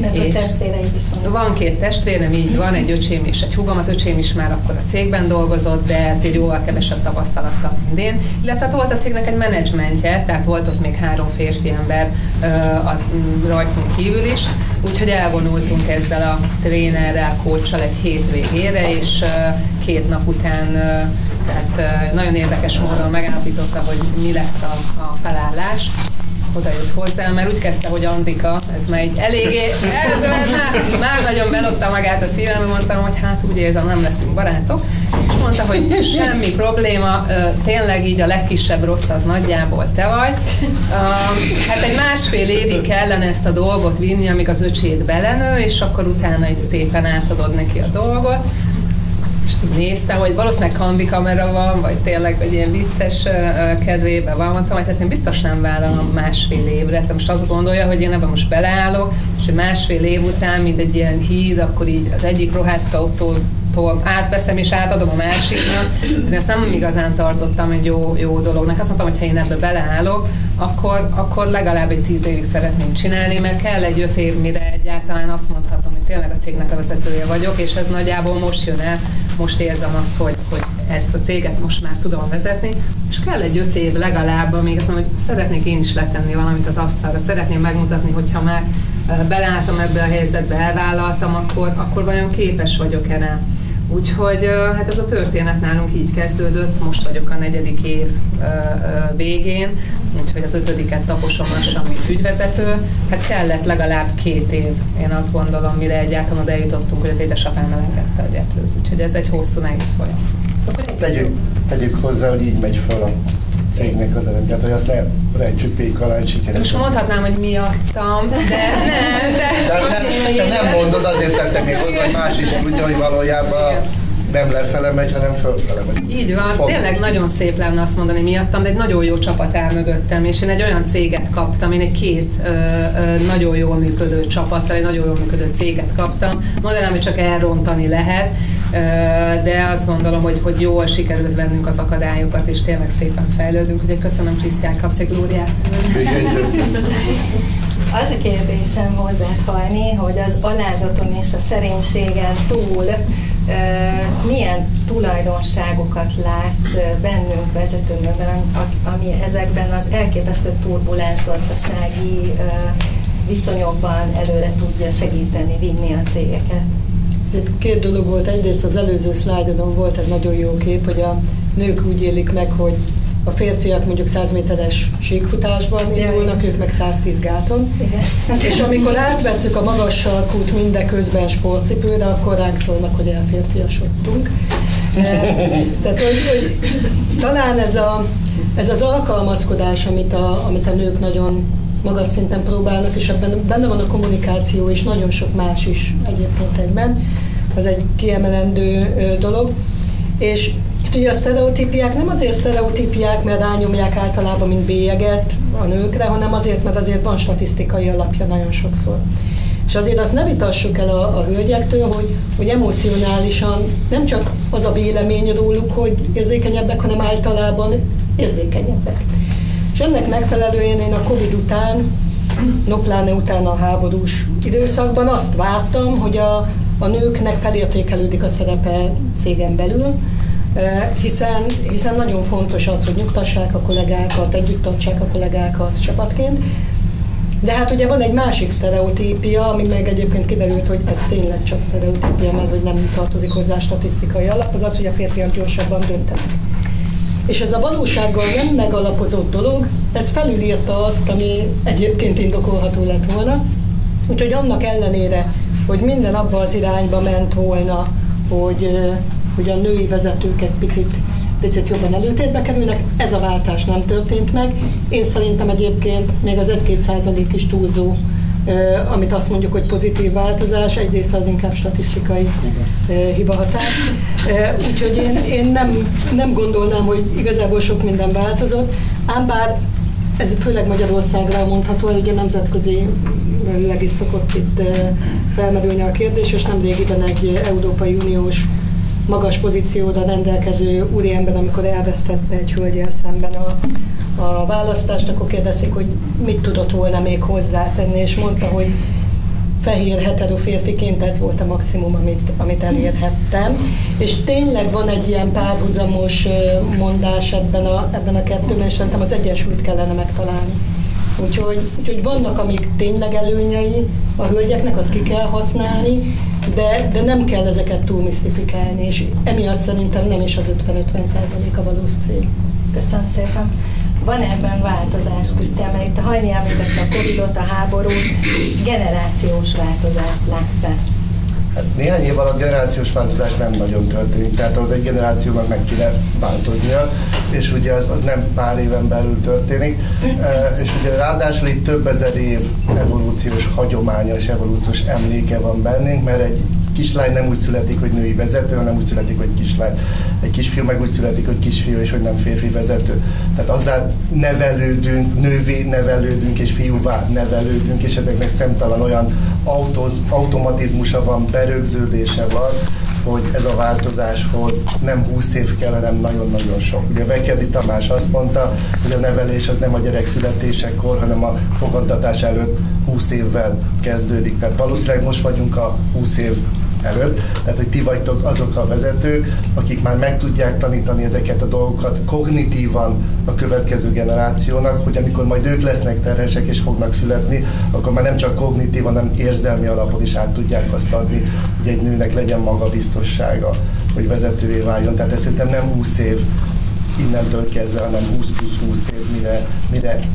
De a testvéreid is van. Van két testvérem, így van, egy öcsém és egy húgom. Az öcsém is már akkor a cégben dolgozott, de ezért jóval kevesebb tapasztalattal, mint én. Illetve hát volt a cégnek egy menedzsmentje, tehát volt ott még három férfi ember a, rajtunk kívül is, úgyhogy elvonultunk ezzel a trénerrel, kócsal egy hét végére, és két nap után tehát nagyon érdekes módon megállapította, hogy mi lesz a, a felállás. Oda jött hozzá, mert úgy kezdte, hogy Andika, ez már egy eléggé, ez már, már nagyon belopta magát a szívem, mondtam, hogy hát úgy érzem, nem leszünk barátok, és mondta, hogy semmi probléma, tényleg így a legkisebb rossz az nagyjából te vagy. Hát egy másfél évig kellene ezt a dolgot vinni, amíg az öcsét belenő, és akkor utána egy szépen átadod neki a dolgot nézte, hogy valószínűleg handi kamera van, vagy tényleg egy ilyen vicces kedvében van, mondtam, hogy hát én biztos nem vállalom másfél évre. Tehát most azt gondolja, hogy én ebben most beleállok, és másfél év után, mint egy ilyen híd, akkor így az egyik rohászkautól átveszem és átadom a másiknak, de ezt nem igazán tartottam egy jó, jó dolognak. Azt mondtam, hogy ha én ebbe beleállok, akkor, akkor legalább egy tíz évig szeretném csinálni, mert kell egy öt év, mire egyáltalán azt mondhatom, tényleg a cégnek a vezetője vagyok, és ez nagyjából most jön el, most érzem azt, hogy, hogy ezt a céget most már tudom vezetni, és kell egy öt év legalább, amíg azt mondom, hogy szeretnék én is letenni valamit az asztalra, szeretném megmutatni, hogyha már belálltam ebbe a helyzetbe, elvállaltam, akkor, akkor vajon képes vagyok erre. Úgyhogy hát ez a történet nálunk így kezdődött, most vagyok a negyedik év végén, úgyhogy az ötödiket taposom lassan, mint ügyvezető. Hát kellett legalább két év, én azt gondolom, mire egyáltalán oda eljutottunk, hogy az édesapám elengedte a gyeplőt. Úgyhogy ez egy hosszú, nehéz folyam. Tegyük, tegyük hozzá, hogy így megy fel a cégnek az eredményt, hogy azt ne rejtsük pék alá, hogy sikeres. Most mondhatnám, hogy miattam, de nem, de... de nem, te nem mondod, azért tettem még hozzá, hogy más is tudja, hogy valójában nem lefele megy, hanem fölfele megy. Így van, tényleg nagyon szép lenne azt mondani miattam, de egy nagyon jó csapat áll mögöttem, és én egy olyan céget kaptam, én egy kész, ö, ö, nagyon jól működő csapattal, egy nagyon jól működő céget kaptam. Mondanám, hogy csak elrontani lehet, de azt gondolom, hogy, hogy jól sikerült vennünk az akadályokat, és tényleg szépen fejlődünk. Ugye köszönöm Krisztián, kapsz egy glóriát. Az a kérdésem hozzád hallni, hogy az alázaton és a szerénységen túl milyen tulajdonságokat lát bennünk vezetőnökben, ami ezekben az elképesztő turbulens gazdasági viszonyokban előre tudja segíteni, vinni a cégeket? Két dolog volt. Egyrészt az előző szlájdodon volt egy nagyon jó kép, hogy a nők úgy élik meg, hogy a férfiak mondjuk 100 méteres síkfutásban indulnak, ők meg 110 gáton. Igen. És amikor átveszük a magas sarkút mindeközben sportcipőre, akkor ránk szólnak, hogy elférfiasodtunk. Tehát, hogy, hogy talán ez, a, ez az alkalmazkodás, amit a, amit a nők nagyon magas szinten próbálnak, és ebben benne van a kommunikáció, és nagyon sok más is egyébként egyben. Ez egy kiemelendő dolog. És ugye a sztereotípiák nem azért sztereotípiák, mert rányomják általában, mint bélyeget a nőkre, hanem azért, mert azért van statisztikai alapja nagyon sokszor. És azért azt ne vitassuk el a, a hölgyektől, hogy, hogy emocionálisan nem csak az a vélemény róluk, hogy érzékenyebbek, hanem általában érzékenyebbek. És ennek megfelelően én a Covid után, no pláne utána a háborús időszakban azt vártam, hogy a, a nőknek felértékelődik a szerepe cégen belül, hiszen, hiszen nagyon fontos az, hogy nyugtassák a kollégákat, együtt tartsák a kollégákat csapatként, de hát ugye van egy másik sztereotípia, ami meg egyébként kiderült, hogy ez tényleg csak sztereotípia, mert hogy nem tartozik hozzá statisztikai alap, az az, hogy a férfiak gyorsabban döntenek. És ez a valósággal nem megalapozott dolog, ez felülírta azt, ami egyébként indokolható lett volna. Úgyhogy annak ellenére, hogy minden abba az irányba ment volna, hogy, hogy a női vezetők egy picit, picit jobban előtérbe kerülnek, ez a váltás nem történt meg. Én szerintem egyébként még az 1-2 százalék is túlzó amit azt mondjuk, hogy pozitív változás, egyrészt az inkább statisztikai hibahatár. Úgyhogy én, én nem, nem gondolnám, hogy igazából sok minden változott, ám bár ez főleg Magyarországra mondható, hogy a nemzetközi leg is szokott itt felmerülni a kérdés, és nem régiben egy Európai Uniós magas pozícióra rendelkező úriember, amikor elvesztette egy hölgyel szemben a, a választást, akkor kérdezik, hogy mit tudott volna még hozzátenni, és mondta, hogy fehér hetero férfiként ez volt a maximum, amit, amit elérhettem. És tényleg van egy ilyen párhuzamos mondás ebben a, ebben a kettőben, és szerintem az egyensúlyt kellene megtalálni. Úgyhogy, úgyhogy vannak, amik tényleg előnyei a hölgyeknek, azt ki kell használni, de, de nem kell ezeket túl misztifikálni, és emiatt szerintem nem is az 50-50 százalék a valós cél. Köszönöm szépen. Van ebben változás, Krisztián, mert itt a Hajni említette a Covid-ot, a háborút, generációs változást látsz Hát néhány év alatt generációs változás nem nagyon történik, tehát az egy generációnak meg kéne változnia, és ugye az, az nem pár éven belül történik, e, és ugye ráadásul itt több ezer év evolúciós hagyománya és evolúciós emléke van bennünk, mert egy kislány nem úgy születik, hogy női vezető, hanem úgy születik, hogy kislány. Egy kisfiú meg úgy születik, hogy kisfiú, és hogy nem férfi vezető. Tehát azzal nevelődünk, nővé nevelődünk, és fiúvá nevelődünk, és ezeknek szemtelen olyan autó, automatizmusa van, berögződése van, hogy ez a változáshoz nem 20 év kell, hanem nagyon-nagyon sok. Ugye Vekedi Tamás azt mondta, hogy a nevelés az nem a gyerek születésekor, hanem a fogadtatás előtt 20 évvel kezdődik. Tehát valószínűleg most vagyunk a 20 év előtt. Tehát, hogy ti vagytok azok a vezetők, akik már meg tudják tanítani ezeket a dolgokat kognitívan a következő generációnak, hogy amikor majd ők lesznek terhesek és fognak születni, akkor már nem csak kognitívan, hanem érzelmi alapon is át tudják azt adni, hogy egy nőnek legyen magabiztossága, hogy vezetővé váljon. Tehát ez szerintem nem 20 év innentől kezdve, hanem 20 plusz 20 év, mire, mire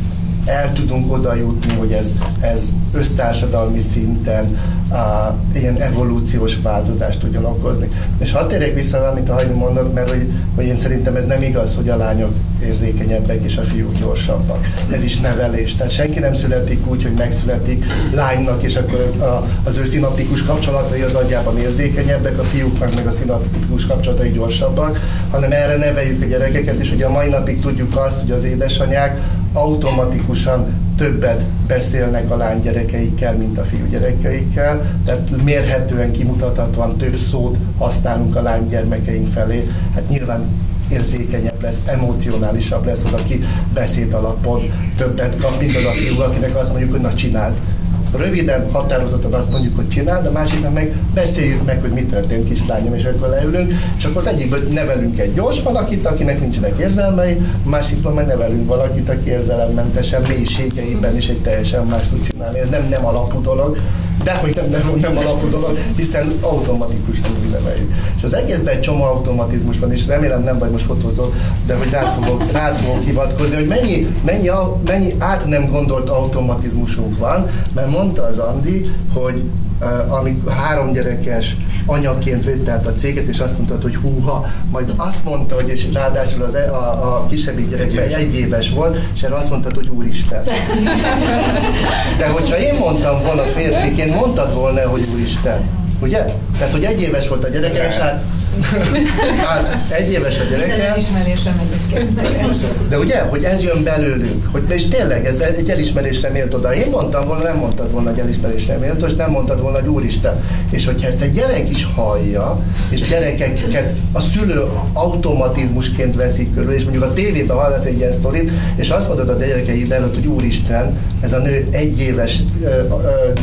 el tudunk oda jutni, hogy ez, ez össztársadalmi szinten a, ilyen evolúciós változást tudjon okozni. És hadd térjek vissza, amit a Hajmi mondott, mert hogy, hogy én szerintem ez nem igaz, hogy a lányok érzékenyebbek és a fiúk gyorsabbak. Ez is nevelés. Tehát senki nem születik úgy, hogy megszületik lánynak, és akkor a, az ő szinaptikus kapcsolatai az agyában érzékenyebbek, a fiúknak meg a szinaptikus kapcsolatai gyorsabbak, hanem erre neveljük a gyerekeket, és ugye a mai napig tudjuk azt, hogy az édesanyák automatikusan többet beszélnek a lánygyerekeikkel, mint a fiúgyerekeikkel, tehát mérhetően, kimutathatóan több szót használunk a lánygyermekeink felé. Hát nyilván érzékenyebb lesz, emocionálisabb lesz az, aki beszéd alapon többet kap, mint az a fiú, akinek azt mondjuk, hogy na csináld röviden, határozottan azt mondjuk, hogy csinál, de a másiknak meg beszéljük meg, hogy mi történt kislányom, és akkor leülünk, és akkor az egyikből nevelünk egy gyors valakit, akinek nincsenek érzelmei, a másikban meg nevelünk valakit, aki érzelemmentesen, mélységeiben is egy teljesen más tud csinálni. Ez nem, nem alapú dolog, de hogy nem, nem, nem alapú dolog, hiszen automatikusan úgy neveljük. És az egészben egy csomó automatizmus van, és remélem nem vagy most fotózol, de hogy rád fogok, rád fogok hivatkozni, hogy mennyi, mennyi, mennyi át nem gondolt automatizmusunk van, mert mondta az Andi, hogy amik három gyerekes anyaként vette át a céget, és azt mondta, hogy húha, majd azt mondta, hogy és ráadásul az, e- a, a kisebbik gyerek egy, egy éves volt, és erre azt mondta, hogy úristen. De hogyha én mondtam volna férfiként, mondtad volna, hogy úristen. Ugye? Tehát, hogy egy éves volt a gyerek, és hát Hát, egy éves a Minden gyereke, elismerésre megyek de ugye, hogy ez jön belőlünk, hogy és tényleg ez egy elismerésre méltó, de én mondtam volna, nem mondtad volna, hogy elismerésre méltó, és nem mondtad volna, hogy úristen. És hogyha ezt egy gyerek is hallja, és gyerekeket a szülő automatizmusként veszik körül, és mondjuk a tévében hallasz egy ilyen sztorit, és azt mondod a gyerekeid előtt, hogy úristen, ez a nő egy éves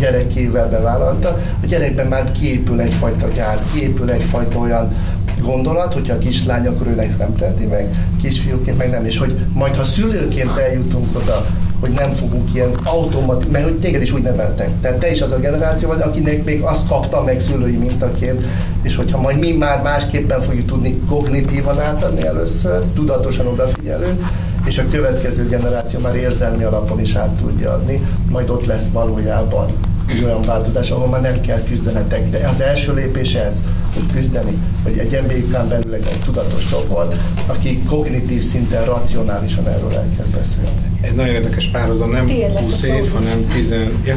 gyerekével bevállalta, a gyerekben már kiépül egyfajta gyár, kiépül egyfajta olyan gondolat, hogyha a kislány, akkor ő ezt nem teheti meg, kisfiúként meg nem, és hogy majd ha szülőként eljutunk oda, hogy nem fogunk ilyen automat, mert hogy téged is úgy neveltek. Tehát te is az a generáció vagy, akinek még azt kapta meg szülői mintaként, és hogyha majd mi már másképpen fogjuk tudni kognitívan átadni először, tudatosan odafigyelünk, és a következő generáció már érzelmi alapon is át tudja adni, majd ott lesz valójában egy olyan változás, ahol már nem kell küzdenetek. De az első lépés ez, hogy küzdeni, hogy egy MBK-n belül egy tudatos csoport, aki kognitív szinten, racionálisan erről elkezd beszélni. Egy nagyon érdekes párhuzam, nem Tiéd lesz a 20 szó év, hanem, 10, ja,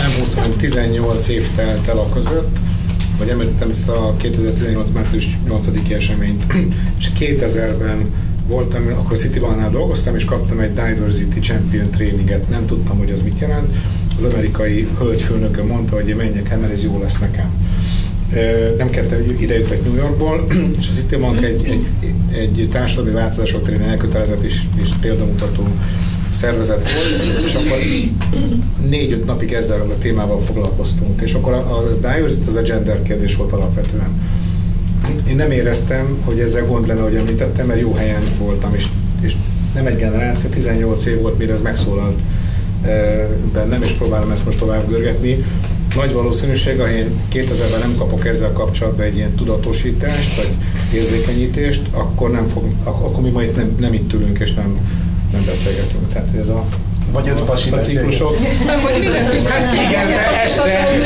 nem 20, hanem 18 év telt el a között, vagy említettem ezt a 2018. március 8 eseményt, és 2000-ben voltam, akkor City Bannál dolgoztam, és kaptam egy Diversity Champion tréninget. Nem tudtam, hogy az mit jelent. Az amerikai hölgyfőnökön mondta, hogy én menjek el, mert ez jó lesz nekem. Nem kettem, ide jöttek New Yorkból, és az City Bank egy, egy, egy társadalmi változások terén elkötelezett és, és példamutató szervezet volt, és akkor négy-öt napig ezzel a témával foglalkoztunk, és akkor a, a diversity az a gender kérdés volt alapvetően. Én nem éreztem, hogy ezzel gond lenne, hogy említettem, mert jó helyen voltam, és, és nem egy generáció, 18 év volt, mire ez megszólalt bennem, és próbálom ezt most tovább görgetni. Nagy valószínűség, ha én 2000-ben nem kapok ezzel kapcsolatban egy ilyen tudatosítást, vagy érzékenyítést, akkor, nem fog, ak- akkor mi majd nem, nem itt ülünk, és nem, nem beszélgetünk. Tehát ez a, Vagy öt pasi a ciklusok. Hogy mindenki Hát igen, de este,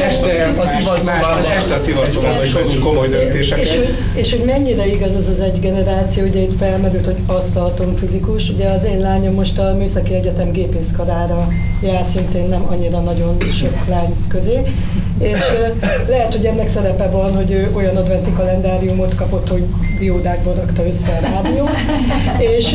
este, A szivaszobában. este a szivaszobában is hozunk komoly És döntéseket. hogy, és hogy mennyire igaz ez az egy generáció, ugye itt felmerült, hogy asztalton fizikus. Ugye az én lányom most a Műszaki Egyetem gépészkarára jár, szintén nem annyira nagyon sok lány közé. És lehet, hogy ennek szerepe van, hogy ő olyan adventi kalendáriumot kapott, hogy diódákból rakta össze a rádió. És,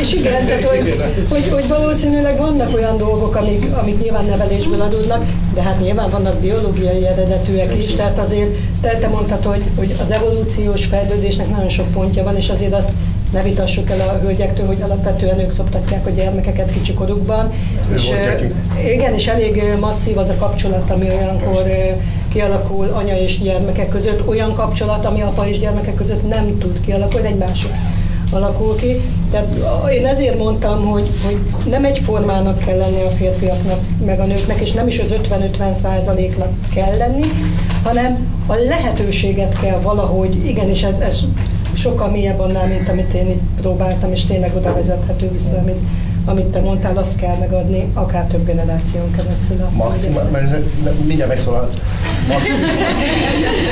és igen, tehát, hogy, hogy, hogy valószínűleg vannak olyan dolgok, amik, amik nyilván nevelésből adódnak, de hát nyilván vannak biológiai eredetűek is, tehát azért te, te mondtad, hogy, hogy az evolúciós fejlődésnek nagyon sok pontja van, és azért azt ne vitassuk el a hölgyektől, hogy alapvetően ők szoptatják a gyermekeket kicsikorukban. És, igen, és elég masszív az a kapcsolat, ami olyankor kialakul anya és gyermekek között, olyan kapcsolat, ami apa és gyermekek között nem tud kialakulni, egy másik alakul ki. Tehát én ezért mondtam, hogy, hogy nem egyformának kell lenni a férfiaknak, meg a nőknek, és nem is az 50-50 százaléknak kell lenni, hanem a lehetőséget kell valahogy, igen, és ez, ez sokkal mélyebb annál, mint amit én itt próbáltam, és tényleg oda vezethető vissza, amit, amit te mondtál, azt kell megadni, akár több generáción keresztül. Maximál, mindjárt megszólalhatsz. Max-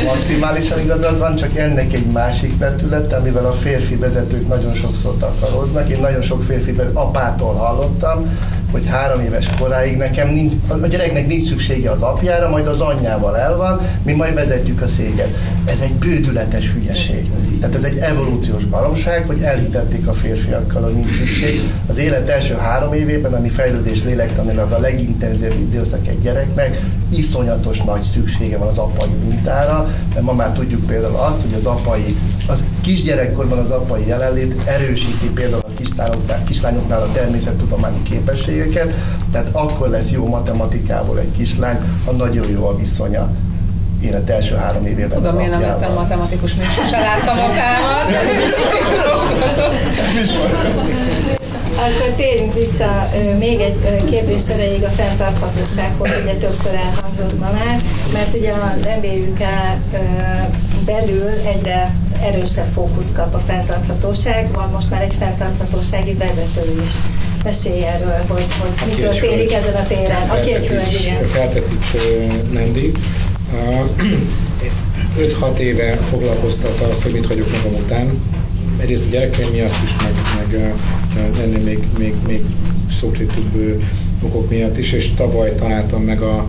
Maximálisan igazad van, csak ennek egy másik vetülete, amivel a férfi vezetők nagyon sokszor takaroznak. Én nagyon sok férfi apától hallottam, hogy három éves koráig nekem nincs, a gyereknek nincs szüksége az apjára, majd az anyjával el van, mi majd vezetjük a széget. Ez egy bődületes hülyeség. Tehát ez egy evolúciós baromság, hogy elhitették a férfiakkal, hogy nincs szükség. Az élet első három évében, ami fejlődés lélektanilag a legintenzívebb időszak egy gyereknek, iszonyatos nagy szüksége van az apai mintára, mert ma már tudjuk például azt, hogy az apai, az kisgyerekkorban az apai jelenlét erősíti például a kislányoknál, kislányoknál a természettudományi képességeket, tehát akkor lesz jó matematikából egy kislány, ha nagyon jó a viszonya élet első három évében Tudom, én nem lettem matematikus, még sose láttam apámat. de Akkor térjünk vissza még egy kérdés erejéig a fenntarthatósághoz, ugye többször elhangzott ma már, mert ugye az MBUK ö, belül egyre erősebb fókusz kap a fenntarthatóság, van most már egy fenntarthatósági vezető is. Mesélj erről, hogy, hogy mi történik ezen a téren. Aki egy hölgy, igen. Feltetics Nendi. 5-6 éve foglalkoztatta azt, hogy mit hagyok magam után. Egyrészt a gyerekeim miatt is, meg, meg ennél még, még, még szókétűbb okok miatt is, és tavaly találtam meg a,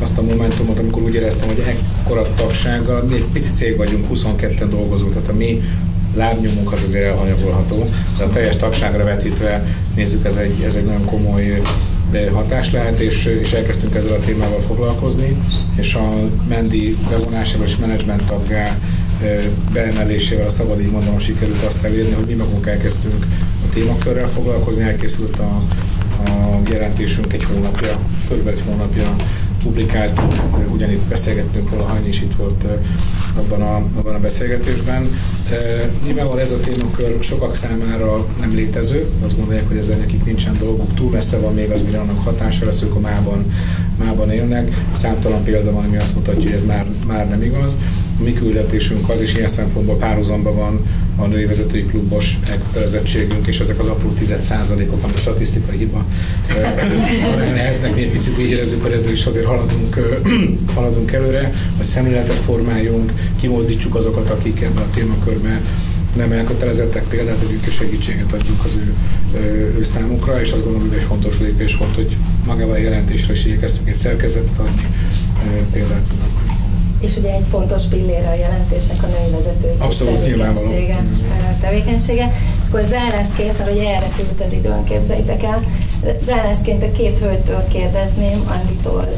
azt a momentumot, amikor úgy éreztem, hogy ekkora tagsággal, mi egy pici cég vagyunk, 22-en dolgozunk, tehát a mi lábnyomunk az azért elhanyagolható, de a teljes tagságra vetítve nézzük, ez egy, ez egy nagyon komoly hatás lehet, és, és elkezdtünk ezzel a témával foglalkozni, és a Mendi bevonásával és menedzsment taggá beemelésével, a szabad így mondanom, sikerült azt elérni, hogy mi magunk elkezdtünk a témakörrel foglalkozni, elkészült a, a jelentésünk egy hónapja, kb. egy hónapja publikáltuk, ugyanitt beszélgettünk róla, Hany is itt volt abban a, abban a beszélgetésben. Nyilvánvalóan ez a témakör sokak számára nem létező, azt gondolják, hogy ezzel nekik nincsen dolguk, túl messze van még az, mire annak hatása lesz, ők a mában, mában élnek. Számtalan példa van, ami azt mutatja, hogy ez már, már nem igaz. A mi küldetésünk az is ilyen szempontból párhuzamban van a női vezetői klubos elkötelezettségünk, és ezek az apró tized százalékok, ami a statisztikai hiba lehetnek, mi egy picit úgy érezzük, hogy ezzel is azért haladunk, haladunk előre, hogy szemléletet formáljunk, kimozdítsuk azokat, akik ebben a témakörben nem elkötelezettek példát, hogy ők segítséget adjuk az ő, ő számukra, és azt gondolom, hogy egy fontos lépés volt, hogy magával a jelentésre is igyekeztünk egy szerkezetet adni, példát tudnak és ugye egy fontos pillére a jelentésnek a női vezetői tevékenysége, tevékenysége. És akkor zárásként, hogy erre került az időn, képzeljétek el, zárásként a két hölgytől kérdezném, Anditól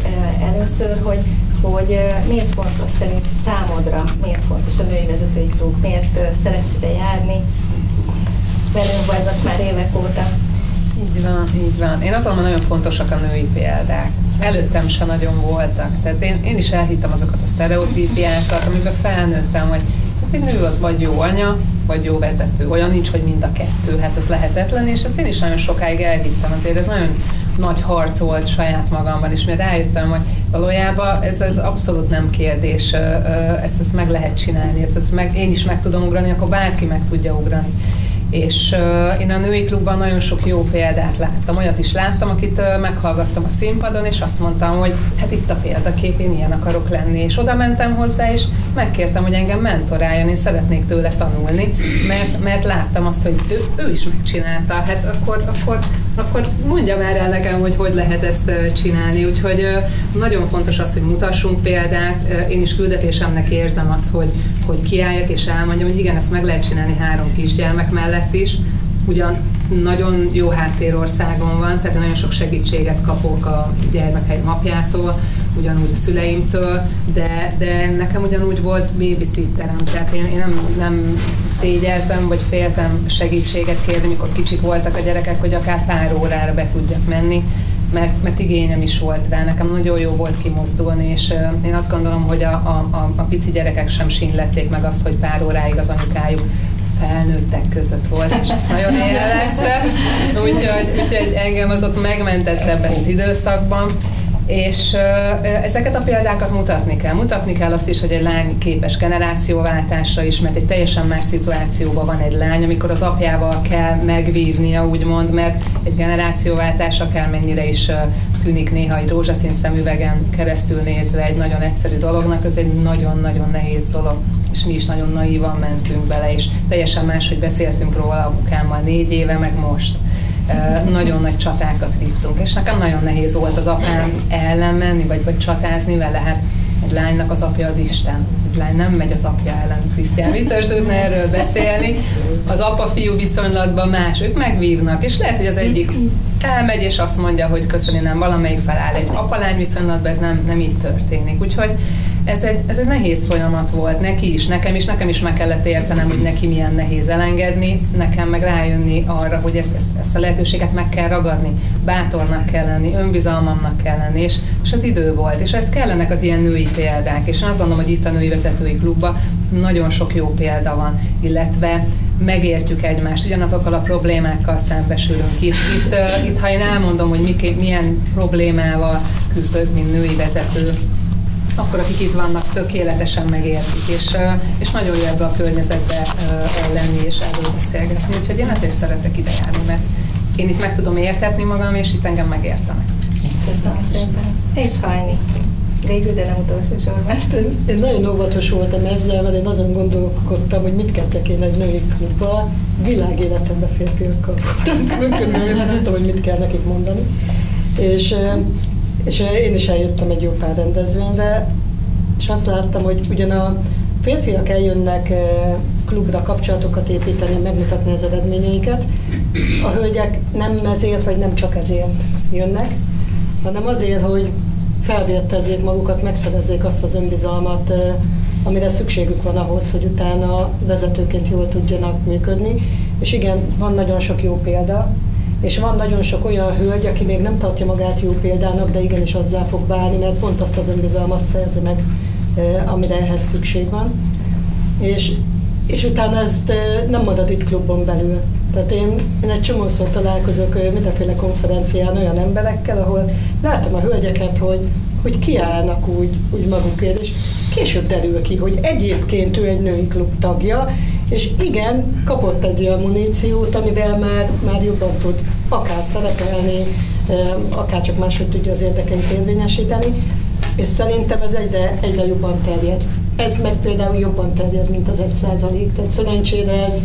először, hogy hogy miért fontos szerint számodra, miért fontos a női vezetői klub, miért szeretsz ide járni, velünk vagy most már évek óta. Így van, így van. Én azt gondolom, nagyon fontosak a női példák előttem se nagyon voltak. Tehát én, én is elhittem azokat a sztereotípiákat, amiben felnőttem, hogy hát egy nő az vagy jó anya, vagy jó vezető. Olyan nincs, hogy mind a kettő, hát ez lehetetlen, és ezt én is nagyon sokáig elhittem. Azért ez nagyon nagy harc volt saját magamban, és mert rájöttem, hogy valójában ez, ez abszolút nem kérdés, ezt, ezt meg lehet csinálni, hát ezt meg, én is meg tudom ugrani, akkor bárki meg tudja ugrani és uh, én a női klubban nagyon sok jó példát láttam. Olyat is láttam, akit uh, meghallgattam a színpadon, és azt mondtam, hogy hát itt a példakép, én ilyen akarok lenni. És oda mentem hozzá, és megkértem, hogy engem mentoráljon, én szeretnék tőle tanulni, mert, mert láttam azt, hogy ő, ő is megcsinálta. Hát akkor, akkor, akkor mondja már el nekem, hogy hogy lehet ezt csinálni. Úgyhogy nagyon fontos az, hogy mutassunk példát. Én is küldetésemnek érzem azt, hogy, hogy kiálljak és elmondjam, hogy igen, ezt meg lehet csinálni három kisgyermek mellett is, ugyan nagyon jó háttérországon van, tehát nagyon sok segítséget kapok a gyermekeim apjától, ugyanúgy a szüleimtől, de, de nekem ugyanúgy volt babysitterem, tehát én, én nem, nem szégyeltem, vagy féltem segítséget kérni, mikor kicsik voltak a gyerekek, hogy akár pár órára be tudjak menni, mert, mert igényem is volt rá. Nekem nagyon jó volt kimozdulni, és uh, én azt gondolom, hogy a, a, a, a pici gyerekek sem sínlették meg azt, hogy pár óráig az anyukájuk felnőttek között volt, és ezt nagyon élvezte. Úgyhogy, úgyhogy engem az ott megmentett ebben az időszakban. És ezeket a példákat mutatni kell. Mutatni kell azt is, hogy egy lány képes generációváltásra is, mert egy teljesen más szituációban van egy lány, amikor az apjával kell megvíznia, úgymond, mert egy generációváltás mennyire is tűnik néha egy rózsaszín szemüvegen keresztül nézve egy nagyon egyszerű dolognak, az egy nagyon-nagyon nehéz dolog és mi is nagyon naívan mentünk bele, és teljesen más, hogy beszéltünk róla apukámmal négy éve, meg most. Nagyon nagy csatákat vívtunk, és nekem nagyon nehéz volt az apám ellen menni, vagy, vagy csatázni vele. Hát egy lánynak az apja az Isten. Egy lány nem megy az apja ellen. Krisztián biztos tudna erről beszélni. Az apa-fiú viszonylatban más, ők megvívnak, és lehet, hogy az egyik elmegy, és azt mondja, hogy köszöni, nem valamelyik feláll. Egy apalány viszonylatban ez nem, nem így történik. Úgyhogy ez egy, ez egy nehéz folyamat volt neki is, nekem is, nekem is meg kellett értenem, hogy neki milyen nehéz elengedni, nekem meg rájönni arra, hogy ezt, ezt, ezt a lehetőséget meg kell ragadni, bátornak kell lenni, önbizalmamnak kell lenni, és, és az idő volt, és ez kellenek az ilyen női példák, és én azt gondolom, hogy itt a női vezetői klubban nagyon sok jó példa van, illetve megértjük egymást, ugyanazokkal a problémákkal szembesülünk. Itt, itt, itt ha én elmondom, hogy mik, milyen problémával küzdök, mint női vezető, akkor akik itt vannak, tökéletesen megértik, és, és nagyon jó ebbe a környezetbe lenni és erről beszélgetni. Úgyhogy én ezért szeretek ide járni, mert én itt meg tudom értetni magam, és itt engem megértenek. Köszönöm szépen. És hajni. Végül, de nem utolsó sorban. Én, nagyon óvatos voltam ezzel, mert én azon gondolkodtam, hogy mit kezdtek én egy női klubba. Világéletemben férfiakkal voltam körülbelül, nem tudom, hogy mit kell nekik mondani. És és én is eljöttem egy jó pár rendezvényre, és azt láttam, hogy ugyan a férfiak eljönnek klubra kapcsolatokat építeni, megmutatni az eredményeiket, a hölgyek nem ezért, vagy nem csak ezért jönnek, hanem azért, hogy felvértezzék magukat, megszerezzék azt az önbizalmat, amire szükségük van ahhoz, hogy utána vezetőként jól tudjanak működni. És igen, van nagyon sok jó példa, és van nagyon sok olyan hölgy, aki még nem tartja magát jó példának, de igenis azzá fog válni, mert pont azt az önbizalmat szerzi meg, amire ehhez szükség van. És, és utána ezt nem marad itt klubon belül. Tehát én, én egy csomószor találkozok mindenféle konferencián olyan emberekkel, ahol látom a hölgyeket, hogy, hogy kiállnak úgy, úgy magukért, és később derül ki, hogy egyébként ő egy női klub tagja, és igen, kapott egy olyan muníciót, amivel már, már jobban tud akár szerepelni, akár csak máshogy tudja az érdekeit érvényesíteni, és szerintem ez egyre, egyre jobban terjed. Ez meg például jobban terjed, mint az egy százalék. Tehát szerencsére ez,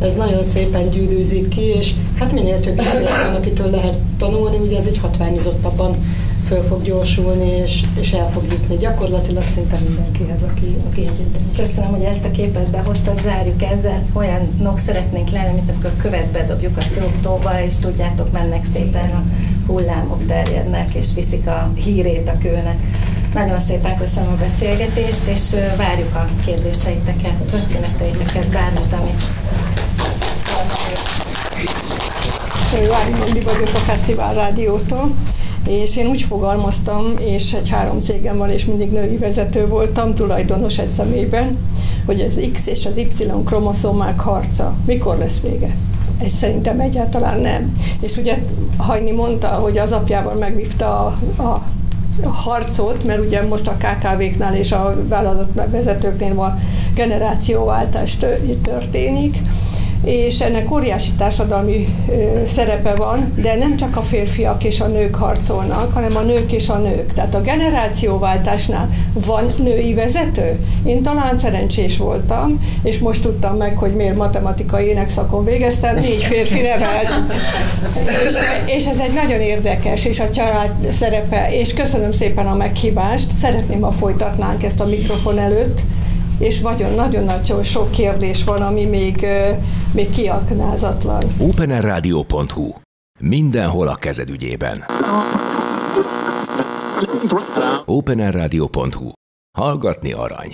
ez nagyon szépen gyűrűzik ki, és hát minél több van, akitől lehet tanulni, ugye ez egy hatványozottabban föl fog gyorsulni, és, és el fog jutni gyakorlatilag szinte mindenkihez, aki, akihez érdemes. Köszönöm, hogy ezt a képet behoztad, zárjuk ezzel. Olyanok szeretnénk lenni, mint amikor a követ bedobjuk a trótóba, és tudjátok, mennek szépen a hullámok terjednek, és viszik a hírét a kőnek. Nagyon szépen köszönöm a beszélgetést, és várjuk a kérdéseiteket, történeteiteket, bármit, amit Vári vagyok a Fesztivál Rádiótól, és én úgy fogalmaztam, és egy három cégem van, és mindig női vezető voltam, tulajdonos egy személyben, hogy az X és az Y kromoszómák harca mikor lesz vége? Egy szerintem egyáltalán nem. És ugye Hajni mondta, hogy az apjával megvívta a, a harcot, mert ugye most a KKV-knál és a vállalatvezetőknél van generációváltás történik, és ennek óriási társadalmi ö, szerepe van, de nem csak a férfiak és a nők harcolnak, hanem a nők és a nők. Tehát a generációváltásnál van női vezető. Én talán szerencsés voltam, és most tudtam meg, hogy miért matematikai énekszakon végeztem, négy férfi nevelt. és, és ez egy nagyon érdekes, és a család szerepe, és köszönöm szépen a meghívást, szeretném, ha folytatnánk ezt a mikrofon előtt, és nagyon-nagyon sok kérdés van, ami még, még kiaknázatlan. OpenerRadio.hu Mindenhol a kezed ügyében. OpenerRadio.hu Hallgatni arany.